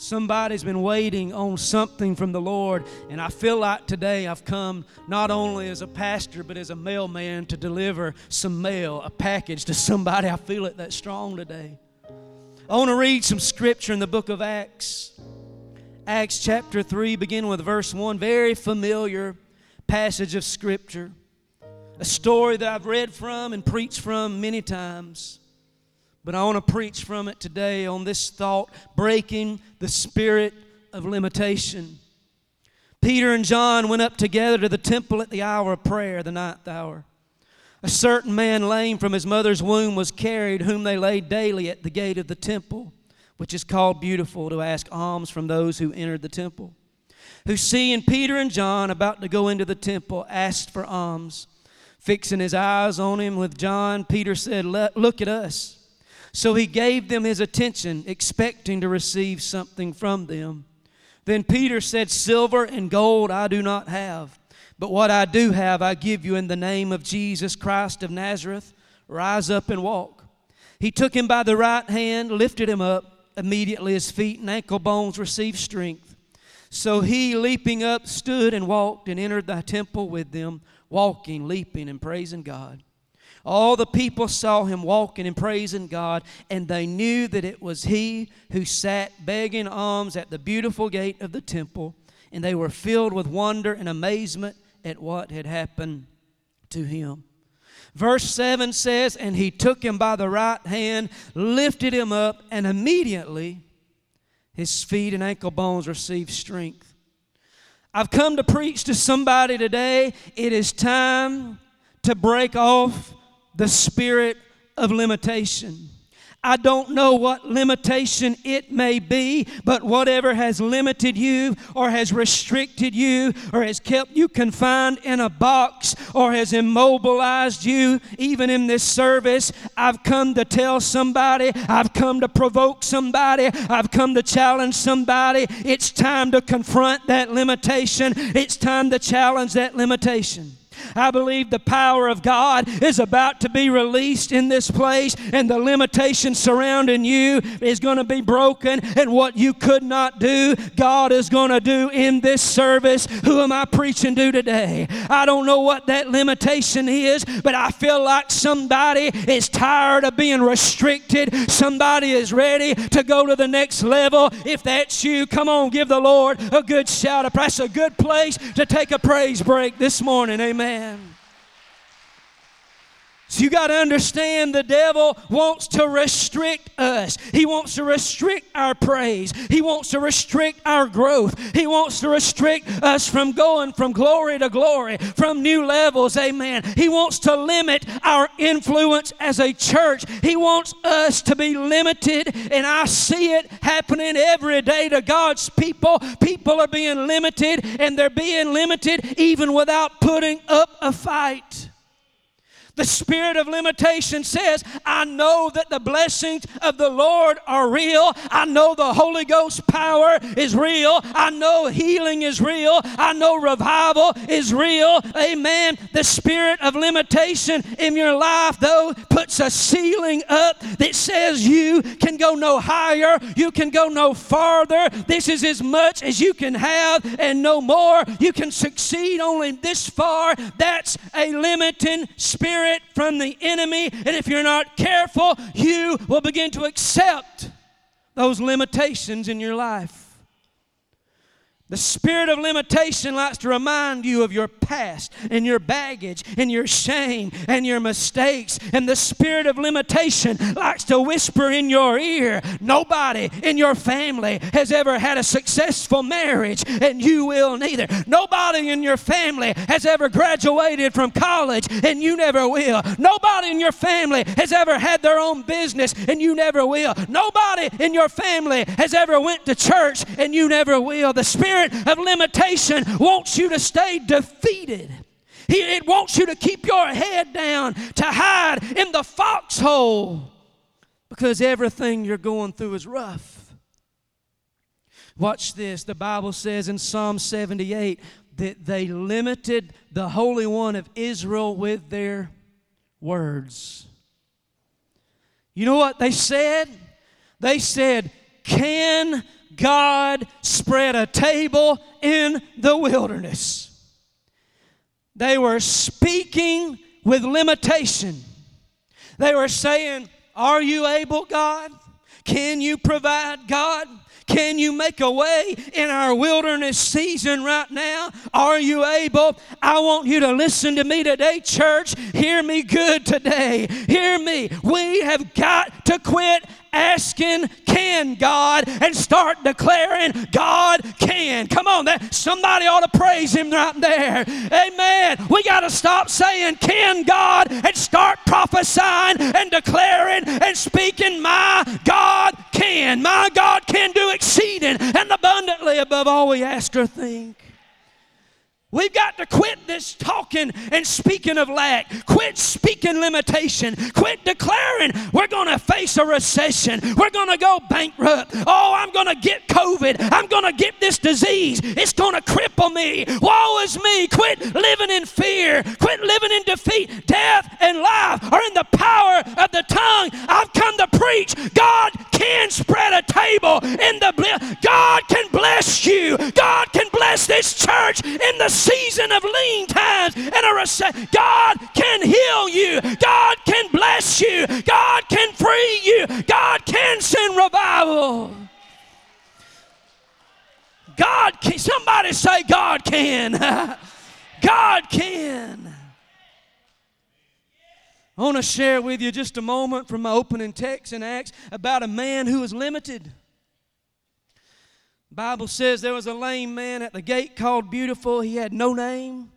Somebody's been waiting on something from the Lord, and I feel like today I've come not only as a pastor, but as a mailman to deliver some mail, a package to somebody. I feel it that strong today. I want to read some scripture in the book of Acts. Acts chapter 3, beginning with verse 1. Very familiar passage of scripture. A story that I've read from and preached from many times. But I want to preach from it today on this thought breaking the spirit of limitation. Peter and John went up together to the temple at the hour of prayer, the ninth hour. A certain man, lame from his mother's womb, was carried, whom they laid daily at the gate of the temple, which is called Beautiful, to ask alms from those who entered the temple. Who, seeing Peter and John about to go into the temple, asked for alms. Fixing his eyes on him with John, Peter said, Look at us. So he gave them his attention, expecting to receive something from them. Then Peter said, Silver and gold I do not have, but what I do have I give you in the name of Jesus Christ of Nazareth. Rise up and walk. He took him by the right hand, lifted him up. Immediately his feet and ankle bones received strength. So he, leaping up, stood and walked and entered the temple with them, walking, leaping, and praising God. All the people saw him walking and praising God, and they knew that it was he who sat begging alms at the beautiful gate of the temple, and they were filled with wonder and amazement at what had happened to him. Verse 7 says, And he took him by the right hand, lifted him up, and immediately his feet and ankle bones received strength. I've come to preach to somebody today. It is time to break off the spirit of limitation. I don't know what limitation it may be, but whatever has limited you or has restricted you or has kept you confined in a box or has immobilized you, even in this service, I've come to tell somebody, I've come to provoke somebody, I've come to challenge somebody. It's time to confront that limitation, it's time to challenge that limitation. I believe the power of God is about to be released in this place, and the limitation surrounding you is going to be broken, and what you could not do, God is going to do in this service. Who am I preaching to today? I don't know what that limitation is, but I feel like somebody is tired of being restricted. Somebody is ready to go to the next level. If that's you, come on, give the Lord a good shout. That's a good place to take a praise break this morning. Amen. Amen. So you got to understand the devil wants to restrict us. He wants to restrict our praise. He wants to restrict our growth. He wants to restrict us from going from glory to glory, from new levels. Amen. He wants to limit our influence as a church. He wants us to be limited, and I see it happening every day to God's people. People are being limited, and they're being limited even without putting up a fight. The spirit of limitation says, I know that the blessings of the Lord are real. I know the Holy Ghost power is real. I know healing is real. I know revival is real. Amen. The spirit of limitation in your life, though, puts a ceiling up that says you can go no higher, you can go no farther. This is as much as you can have and no more. You can succeed only this far. That's a limiting spirit spirit from the enemy. And if you're not careful, you will begin to accept those limitations in your life. The spirit of limitation likes to remind you of your past and your baggage and your shame and your mistakes. And the spirit of limitation likes to whisper in your ear nobody in your family has ever had a successful marriage, and you will neither. Nobody in your family has ever graduated from college, and you never will. Nobody in your family has ever had their own business, and you never will. Nobody in your family has ever went to church, and you never will. The spirit spirit of limitation wants you to stay defeated. it wants you to keep your head down, to hide in the foxhole, because everything you're going through is rough. Watch this. The Bible says in Psalm 78 that they limited the Holy One of Israel with their words. You know what they said? They said, Can God spread a table in the wilderness. They were speaking with limitation. They were saying, Are you able, God? Can you provide, God? Can you make a way in our wilderness season right now? Are you able? I want you to listen to me today, church. Hear me good today. Hear me. We have got to quit asking, Can God? and start declaring, God can. Come on, that, somebody ought to praise Him right there. Amen. We got to stop saying, Can God? and start prophesying and declaring and speaking, My God can. My God can do exceeding and abundantly above all we ask or think. We've got to quit this talking and speaking of lack. Quit speaking limitation. Quit declaring we're going to face a recession. We're going to go bankrupt. Oh, I'm going to get COVID. I'm going to get this disease. It's going to cripple me. Woe is me. Quit living in fear. Quit living in defeat. Death and life are in the power of the tongue. I've come to preach. God can spread a table in the God can bless you. God can bless this church in the season of lean times and a recession. God can heal you. God can bless you. God can free you. God can send revival. God can. Somebody say, God can. God can. I want to share with you just a moment from my opening text in Acts about a man who was limited. Bible says there was a lame man at the gate called Beautiful. He had no name.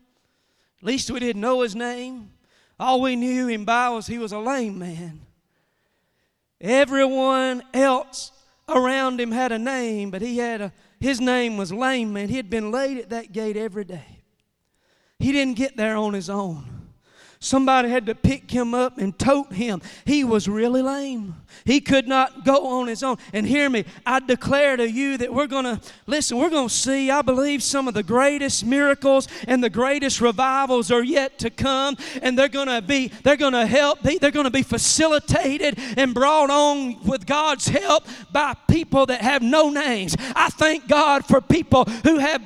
At least we didn't know his name. All we knew him by was he was a lame man. Everyone else around him had a name, but he had a his name was lame man. He had been laid at that gate every day. He didn't get there on his own. Somebody had to pick him up and tote him. He was really lame. He could not go on his own. And hear me, I declare to you that we're going to, listen, we're going to see, I believe, some of the greatest miracles and the greatest revivals are yet to come. And they're going to be, they're going to help, they're going to be facilitated and brought on with God's help by people that have no names. I thank God for people who have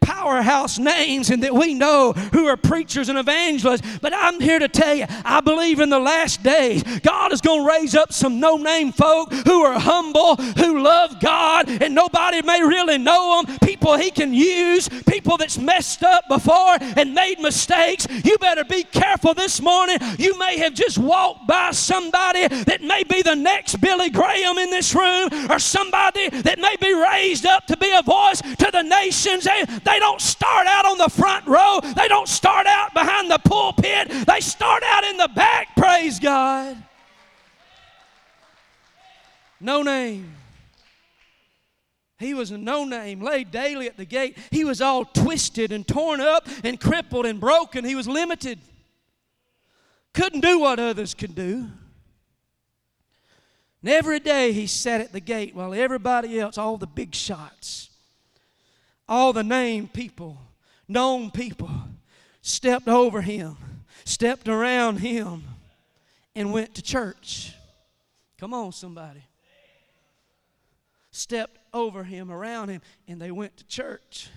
powerhouse names and that we know who are preachers and evangelists. But I'm here to tell you, I believe in the last days, God is going to raise up some no name folk who are humble, who love God, and nobody may really know them. People He can use, people that's messed up before and made mistakes. You better be careful this morning. You may have just walked by somebody that may be the next Billy Graham in this room or somebody that may be raised up to be a voice to the nations. They, they don't start out on the front row, they don't start out behind the pulpit, they start out in the back, praise God. No name. He was a no name, laid daily at the gate. He was all twisted and torn up and crippled and broken. He was limited. Couldn't do what others could do. And every day he sat at the gate while everybody else, all the big shots, all the named people, known people, stepped over him, stepped around him, and went to church. Come on, somebody. Stepped over him, around him, and they went to church.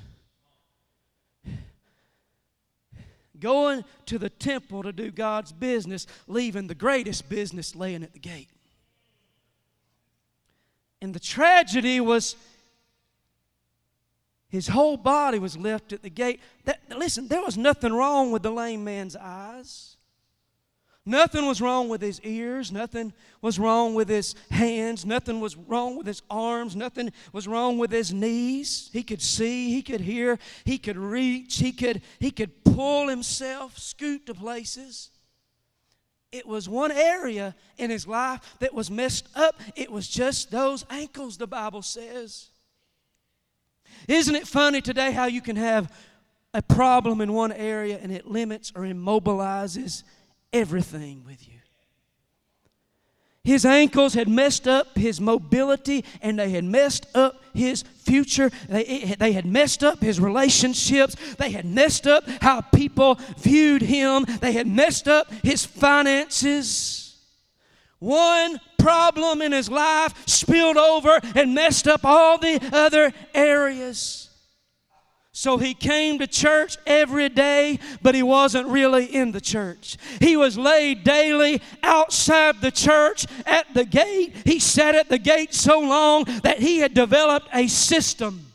Going to the temple to do God's business, leaving the greatest business laying at the gate. And the tragedy was his whole body was left at the gate. That, listen, there was nothing wrong with the lame man's eyes. Nothing was wrong with his ears. Nothing was wrong with his hands. Nothing was wrong with his arms. Nothing was wrong with his knees. He could see. He could hear. He could reach. He could, he could pull himself, scoot to places. It was one area in his life that was messed up. It was just those ankles, the Bible says. Isn't it funny today how you can have a problem in one area and it limits or immobilizes everything with you? His ankles had messed up his mobility and they had messed up his future. They, they had messed up his relationships. They had messed up how people viewed him. They had messed up his finances. One problem in his life spilled over and messed up all the other areas. So he came to church every day, but he wasn't really in the church. He was laid daily outside the church at the gate. He sat at the gate so long that he had developed a system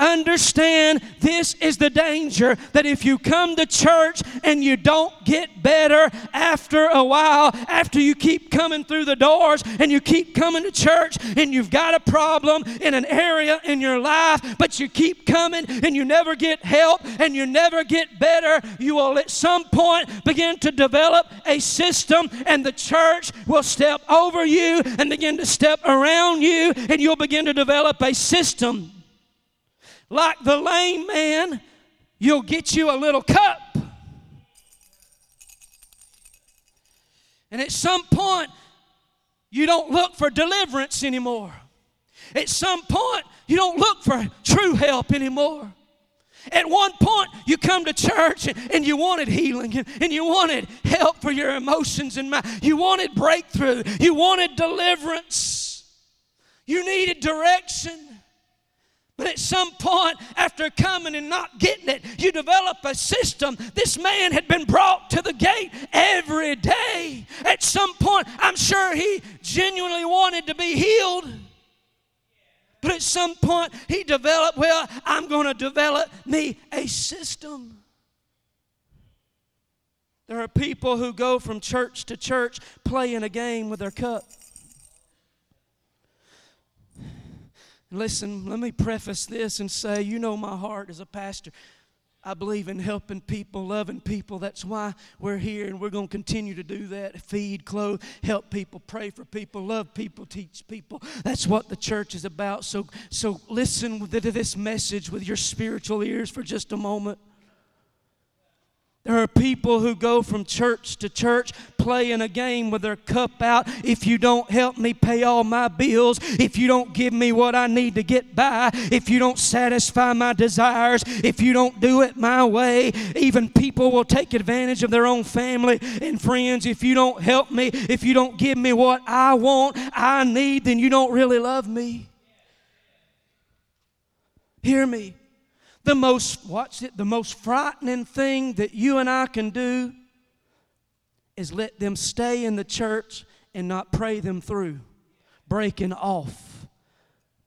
Understand this is the danger that if you come to church and you don't get better after a while, after you keep coming through the doors and you keep coming to church and you've got a problem in an area in your life, but you keep coming and you never get help and you never get better, you will at some point begin to develop a system and the church will step over you and begin to step around you and you'll begin to develop a system like the lame man, you'll get you a little cup. And at some point, you don't look for deliverance anymore. At some point, you don't look for true help anymore. At one point, you come to church and, you wanted healing and, and, you wanted help for your emotions and mind. You wanted breakthrough. You wanted deliverance. You needed direction. But at some point, after coming and not getting it, you develop a system. This man had been brought to the gate every day. At some point, I'm sure he genuinely wanted to be healed. But at some point, he developed, well, I'm going to develop me a system. There are people who go from church to church playing a game with their cup. Listen, let me preface this and say, you know my heart as a pastor. I believe in helping people, loving people. That's why we're here, and we're going to continue to do that. Feed, clothe, help people, pray for people, love people, teach people. That's what the church is about. So, so listen to this message with your spiritual ears for just a moment. There are people who go from church to church playing a game with their cup out. If you don't help me pay all my bills, if you don't give me what I need to get by, if you don't satisfy my desires, if you don't do it my way, even people will take advantage of their own family and friends. If you don't help me, if you don't give me what I want, I need, then you don't really love me. Hear me. The most, watch it, the most frightening thing that you and I can do is let them stay in the church and not pray them through, breaking off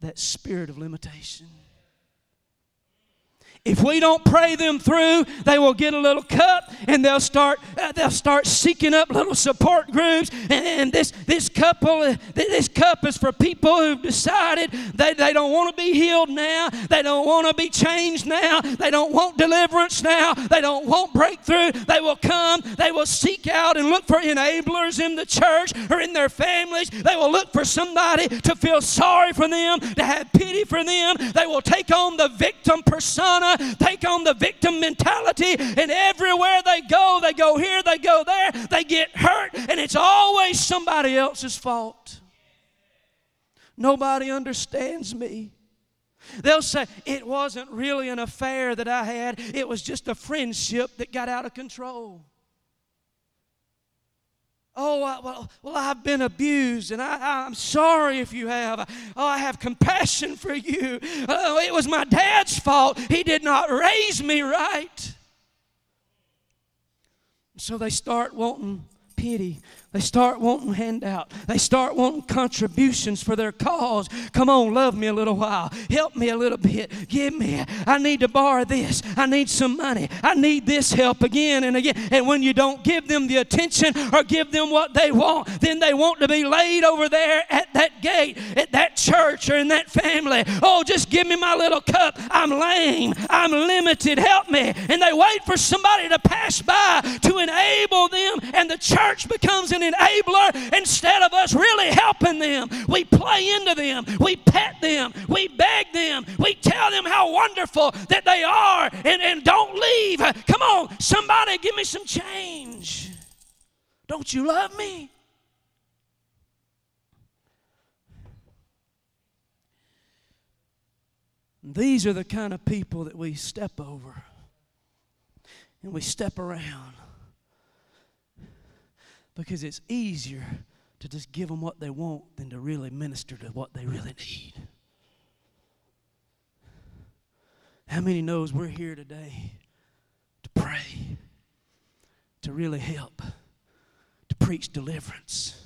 that spirit of limitation. If we don't pray them through, they will get a little cup and they'll start uh, they'll start seeking up little support groups. And, and, this this couple uh, this cup is for people who've decided they, they don't want to be healed now. They don't want to be changed now. They don't want deliverance now. They don't want breakthrough. They will come. They will seek out and look for enablers in the church or in their families. They will look for somebody to feel sorry for them, to have pity for them. They will take on the victim persona take on the victim mentality, and everywhere they go, they go here, they go there, they get hurt, and it's always somebody else's fault. Nobody understands me. They'll say, It wasn't really an affair that I had, it was just a friendship that got out of control. Oh, well, well, I've been abused, and I, am sorry if you have. Oh, I have compassion for you. Oh, it was my dad's fault. He did not raise me right. So they start wanting pity they start wanting handout. They start wanting contributions for their cause. Come on, love me a little while. Help me a little bit. Give me. I need to borrow this. I need some money. I need this help again and again. And when you don't give them the attention or give them what they want, then they want to be laid over there at that gate, at that church or in that family. Oh, just give me my little cup. I'm lame. I'm limited. Help me. And they wait for somebody to pass by to enable them, and the church becomes an enabler instead of us really helping them. We play into them, we pet them, we beg them, we tell them how wonderful that they are, and, and don't leave. Come on, somebody give me some change. Don't you love me? These are the kind of people that we step over and we step around because it's easier to just give them what they want than to really minister to what they really need. How many knows we're here today to pray, to really help, to preach deliverance?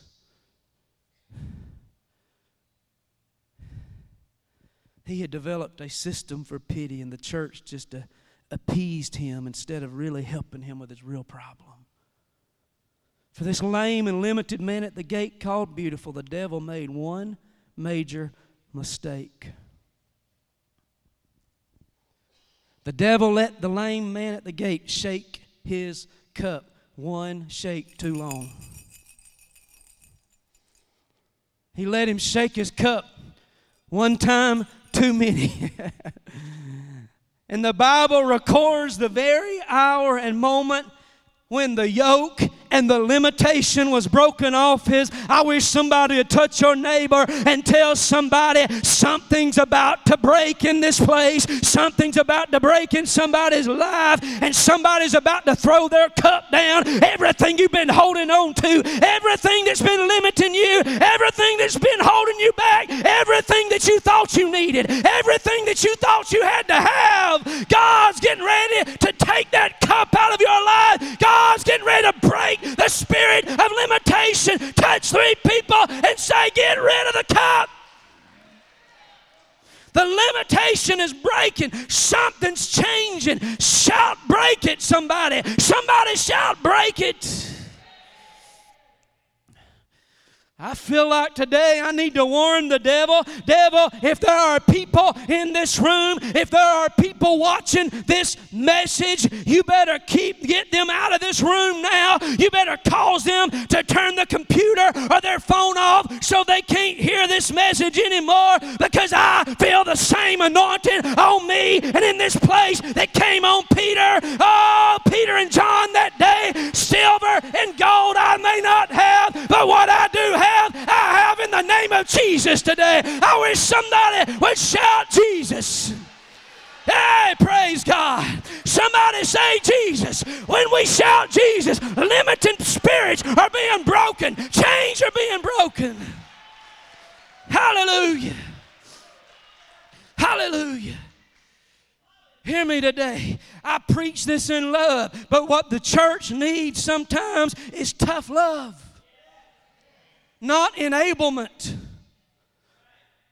He had developed a system for pity, and the church just uh, appeased him instead of really helping him with his real problem. For this lame and limited man at the gate called beautiful, the devil made one major mistake. The devil let the lame man at the gate shake his cup. One shake too long. He let him shake his cup one time too many. and the Bible records the very hour and moment when the yoke and the limitation was broken off his. I wish somebody would touch your neighbor and tell somebody something's about to break in this place, something's about to break in somebody's life, and somebody's about to throw their cup down. Everything you've been holding on to, everything that's been limiting you, everything that's been holding you back, everything that you thought you needed, everything that you thought you had to have, God's getting ready to take that cup out of your life. God's getting ready to spirit of limitation. Touch three people and say, Get rid of the cup. The limitation is breaking. Something's changing. Shout, break it, somebody. Somebody shout, break it. I feel like today I need to warn the devil. Devil, if there are people in this room, if there are people watching this message, you better keep get them out of this room now. You better cause them to turn the computer or their phone off so they can't hear this message anymore because I feel the same anointing on me and in this place that came on Peter. Oh, Peter and John that day, silver and gold I may not have, but what I do have I have in the name of Jesus today. I wish somebody would shout Jesus. Hey, praise God. Somebody say Jesus. When we shout Jesus, limiting spirits are being broken, chains are being broken. Hallelujah. Hallelujah. Hear me today. I preach this in love, but what the church needs sometimes is tough love not enablement,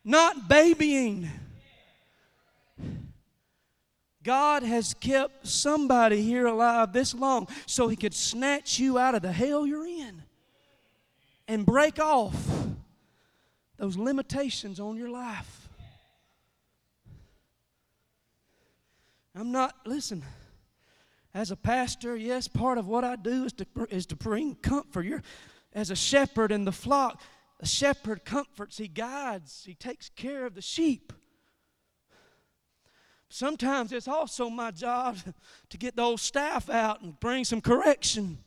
not babying. God has kept somebody here alive this long so he could snatch you out of the hell you're in and break off those limitations on your life. I'm not, listen, as a pastor, yes, part of what I do is to, is to bring comfort. You're, as a shepherd in the flock, a shepherd comforts, he guides, he takes care of the sheep. Sometimes it's also my job to get the old staff out and bring some correction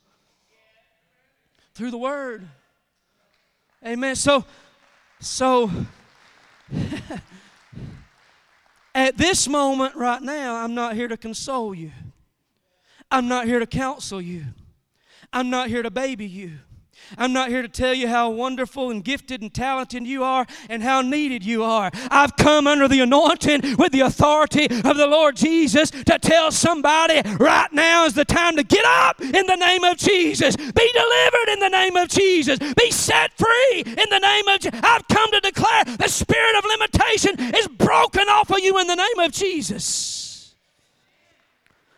through the word. Amen. So, so at this moment right now, I'm not here to console you. I'm not here to counsel you. I'm not here to baby you. I'm not here to tell you how wonderful and gifted and talented you are and how needed you are. I've come under the anointing with the authority of the Lord Jesus to tell somebody right now is the time to get up in the name of Jesus. Be delivered in the name of Jesus. Be set free in the name of Jesus. I've come to declare the spirit of limitation is broken off of you in the name of Jesus.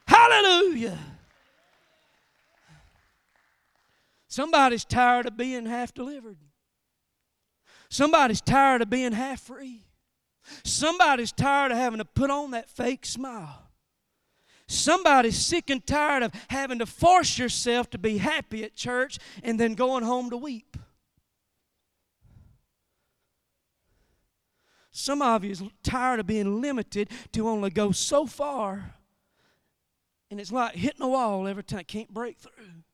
Hallelujah. Somebody's tired of being half delivered. Somebody's tired of being half free. Somebody's tired of having to put on that fake smile. Somebody's sick and tired of having to force yourself to be happy at church and then going home to weep. Some of you is tired of being limited to only go so far, and it's like hitting a wall every time. Can't break through.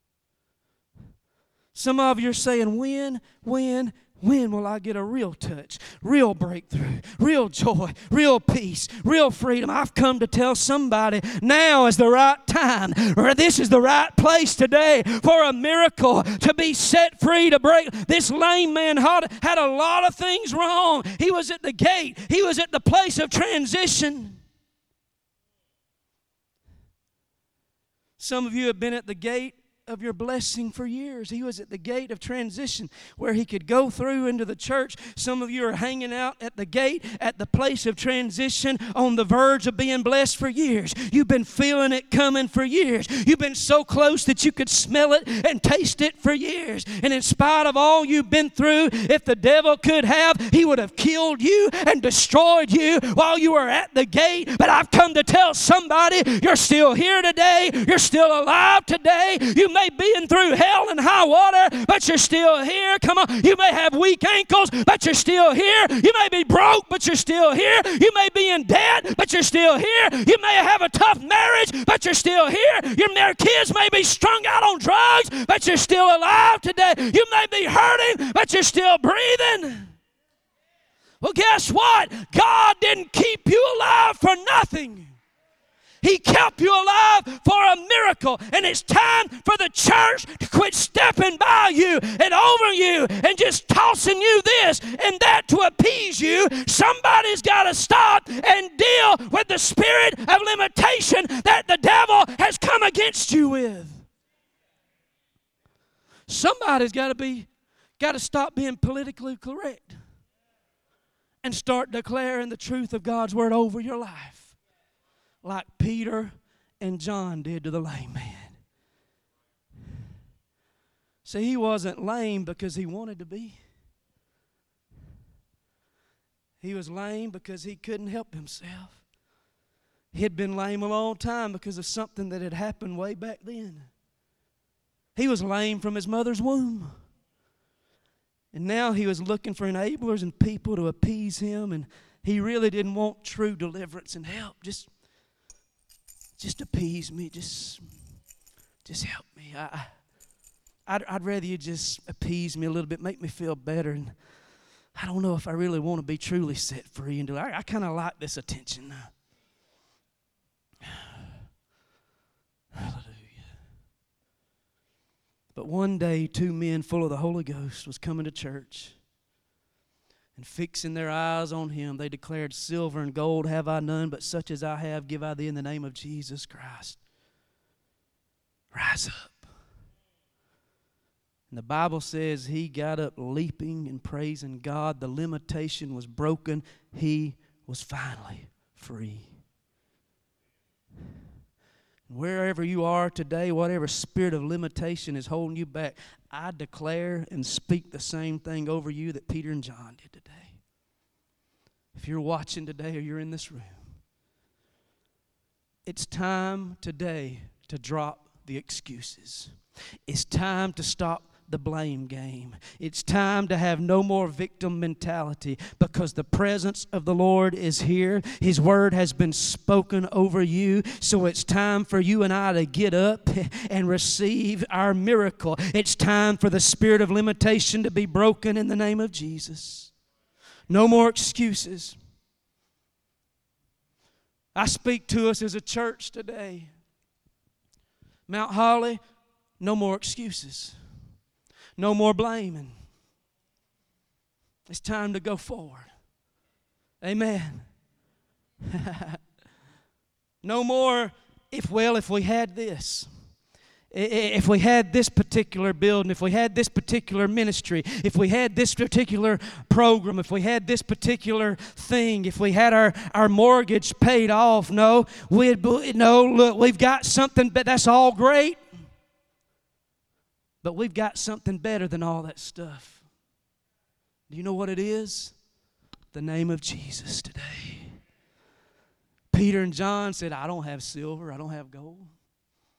Some of you are saying, when, when, When will I get a real touch, real breakthrough, real joy, real peace, real freedom? I've come to tell somebody now is the right time, or this is the right place today for a miracle to be set free to break. This lame man had, had a lot of things wrong. He was at the gate, he was at the place of transition. Some of you have been at the gate of your blessing for years. He was at the gate of transition where he could go through into the church. Some of you are hanging out at the gate, at the place of transition, on the verge of being blessed for years. You've been feeling it coming for years. You've been so close that you could smell it and taste it for years. And in spite of all you've been through, if the devil could have, he would have killed you and destroyed you while you were at the gate. But I've come to tell somebody you're still here today. You're still alive today. You may be in through hell and high water, but you're still here. Come on. You may have weak ankles, but you're still here. You may be broke, but you're still here. You may be in debt, but you're still here. You may have a tough marriage, but you're still here. Your kids may be strung out on drugs, but you're still alive today. You may be hurting, but you're still breathing. Well, guess what? God didn't keep you alive for nothing. He kept you alive for a miracle. And it's time for the church to quit stepping by you and over you and just tossing you this and that to appease you. Somebody's got to stop and deal with the spirit of limitation that the devil has come against you with. Somebody's got to be got to stop being politically correct and start declaring the truth of God's word over your life like Peter and John did to the lame man. See, he wasn't lame because he wanted to be. He was lame because he couldn't help himself. He had been lame a long time because of something that had happened way back then. He was lame from his mother's womb. And now he was looking for enablers and people to appease him, and he really didn't want true deliverance and help. Just just appease me. Just, just help me. I, I'd, I'd rather you just appease me a little bit, make me feel better. And I don't know if I really want to be truly set free. And do I, I kind of like this attention now. Hallelujah. But one day, two men full of the Holy Ghost was coming to church. And fixing their eyes on him, they declared, Silver and gold have I none, but such as I have give I thee in the name of Jesus Christ. Rise up. And the Bible says he got up leaping and praising God. The limitation was broken. He was finally free. Wherever you are today, whatever spirit of limitation is holding you back, I declare and speak the same thing over you that Peter and John did today. If you're watching today or you're in this room, it's time today to drop the excuses. It's time to stop the blame game. It's time to have no more victim mentality because the presence of the Lord is here. His word has been spoken over you. So it's time for you and I to get up and receive our miracle. It's time for the spirit of limitation to be broken in the name of Jesus. No more excuses. I speak to us as a church today. Mount Holly, no more excuses. No more blaming. It's time to go forward. Amen. no more, if well, if we had this. If we had this particular building, if we had this particular ministry, if we had this particular program, if we had this particular thing, if we had our, our mortgage paid off, no, we'd, no, look, we've got something, but that's all great. But we've got something better than all that stuff. Do you know what it is? The name of Jesus today. Peter and John said, I don't have silver, I don't have gold.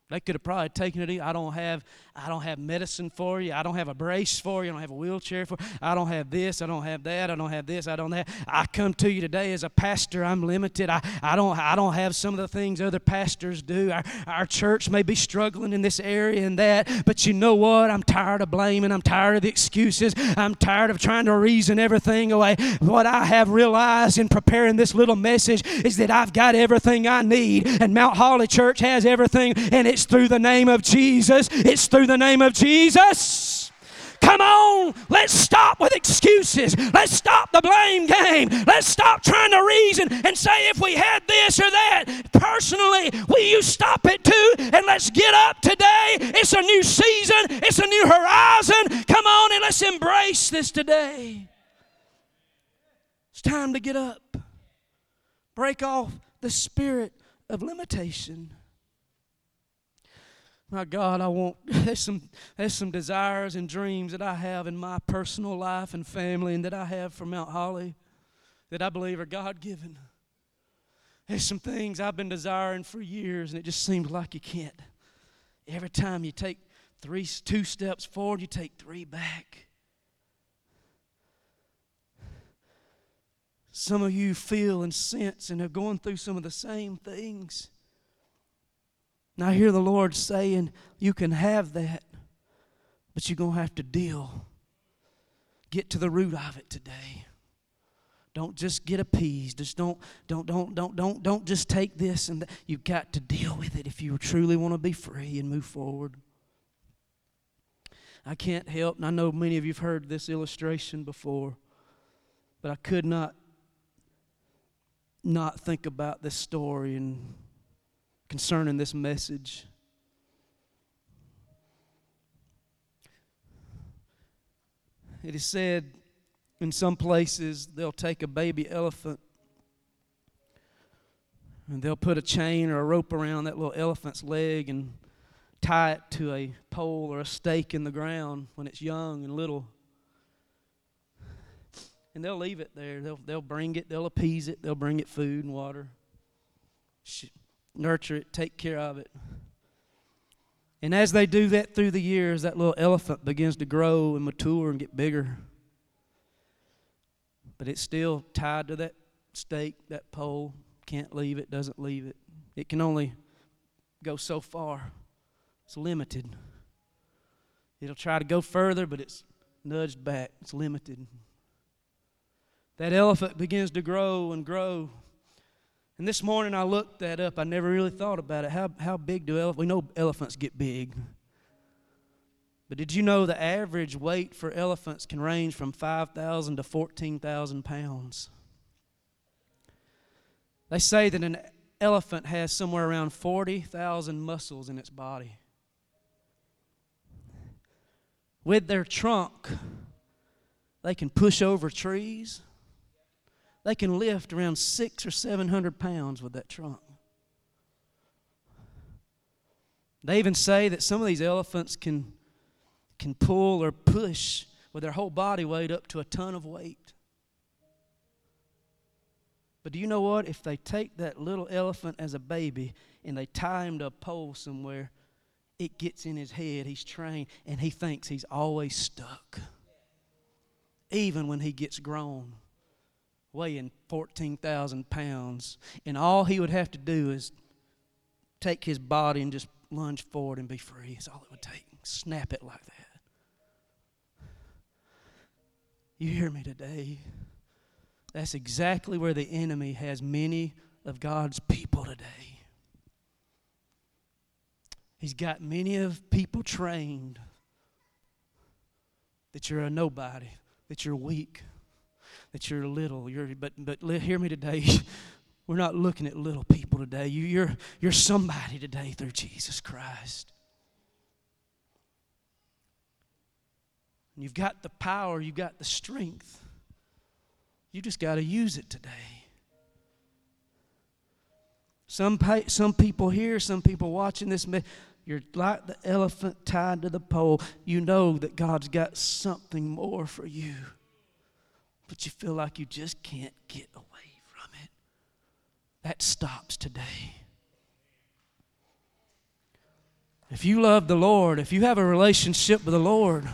They could have probably taken it. I don't have, I don't have medicine for you. I don't have a brace for you. I don't have a wheelchair for. You. I don't have this. I don't have that. I don't have this. I don't have. That. I come to you today as a pastor. I'm limited. I, I don't, I don't have some of the things other pastors do. Our, our church may be struggling in this area and that, but you know what? I'm tired of blaming. I'm tired of the excuses. I'm tired of trying to reason everything away. What I have realized in preparing this little message is that I've got everything I need, and Mount Holly Church has everything, and it it's through the name of Jesus. It's through the name of Jesus. Come on, let's stop with excuses. Let's stop the blame game. Let's stop trying to reason and say if we had this or that. Personally, will you stop it too? And let's get up today. It's a new season, it's a new horizon. Come on and let's embrace this today. It's time to get up. Break off the spirit of limitation my God, I want there's some there's some desires and dreams that I have in my personal life and family and that I have for Mount Holly that I believe are God given. There's some things I've been desiring for years and it just seems like you can't. Every time you take three two steps forward, you take three back. Some of you feel and sense and are going through some of the same things. Now, I hear the Lord saying, You can have that, but you're going to have to deal. Get to the root of it today. Don't just get appeased. Just don't, don't, don't, don't, don't, don't just take this and that. You've got to deal with it if you truly want to be free and move forward. I can't help, and I know many of you have heard this illustration before, but I could not not think about this story and concerning this message. It is said in some places they'll take a baby elephant and they'll put a chain or a rope around that little elephant's leg and tie it to a pole or a stake in the ground when it's young and little. And they'll leave it there. They'll, they'll bring it, they'll appease it, they'll bring it food and water nurture it, take care of it. And as they do that through the years, that little elephant begins to grow and mature and get bigger. But it's still tied to that stake, that pole. Can't leave it, doesn't leave it. It can only go so far, it's limited. It'll try to go further, but it's nudged back, it's limited. That elephant begins to grow and grow and this morning I looked that up. I never really thought about it. How, how big do elephants? We know elephants get big. But did you know the average weight for elephants can range from 5,000 to 14,000 pounds? They say that an elephant has somewhere around 40,000 muscles in its body. With their trunk, they can push over trees they can lift around six or seven hundred pounds with that trunk. They even say that some of these elephants can, can pull or push with their whole body weight up to a ton of weight. But do you know what? If they take that little elephant as a baby and they tie him to a pole somewhere, it gets in his head. He's trained and he thinks he's always stuck, even when he gets grown weighing 14,000 pounds, and all he would have to do is take his body and just lunge forward and be free. That's all it would take. Snap it like that. You hear me today? That's exactly where the enemy has many of God's people today. He's got many of people trained that you're a nobody, that you're weak, that you're little. You're, but but hear me today. We're not looking at little people today. You, you're, you're somebody today through Jesus Christ. And you've got the power, you've got the strength. You just got to use it today. Some, some people here, some people watching this, you're like the elephant tied to the pole. You know that God's got something more for you but you feel like you just can't get away from it. That stops today. If you love the Lord, if you have a relationship with the Lord,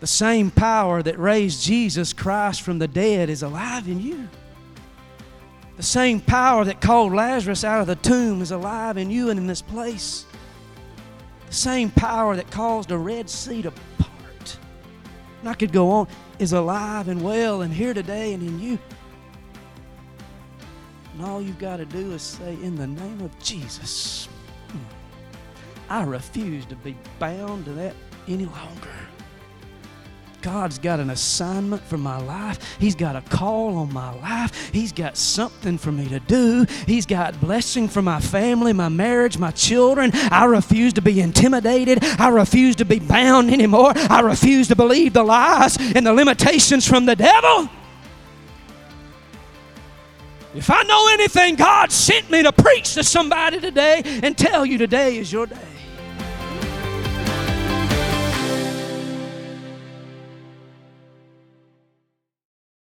the same power that raised Jesus Christ from the dead is alive in you. The same power that called Lazarus out of the tomb is alive in you and in this place. The same power that caused the Red Sea to and I could go on, is alive and well and here today and in you. And all you've got to do is say, In the name of Jesus, hmm, I refuse to be bound to that any longer. God's got an assignment for my life. He's got a call on my life. He's got something for me to do. He's got blessing for my family, my marriage, my children. I refuse to be intimidated. I refuse to be bound anymore. I refuse to believe the lies and the limitations from the devil. If I know anything, God sent me to preach to somebody today and tell you today is your day.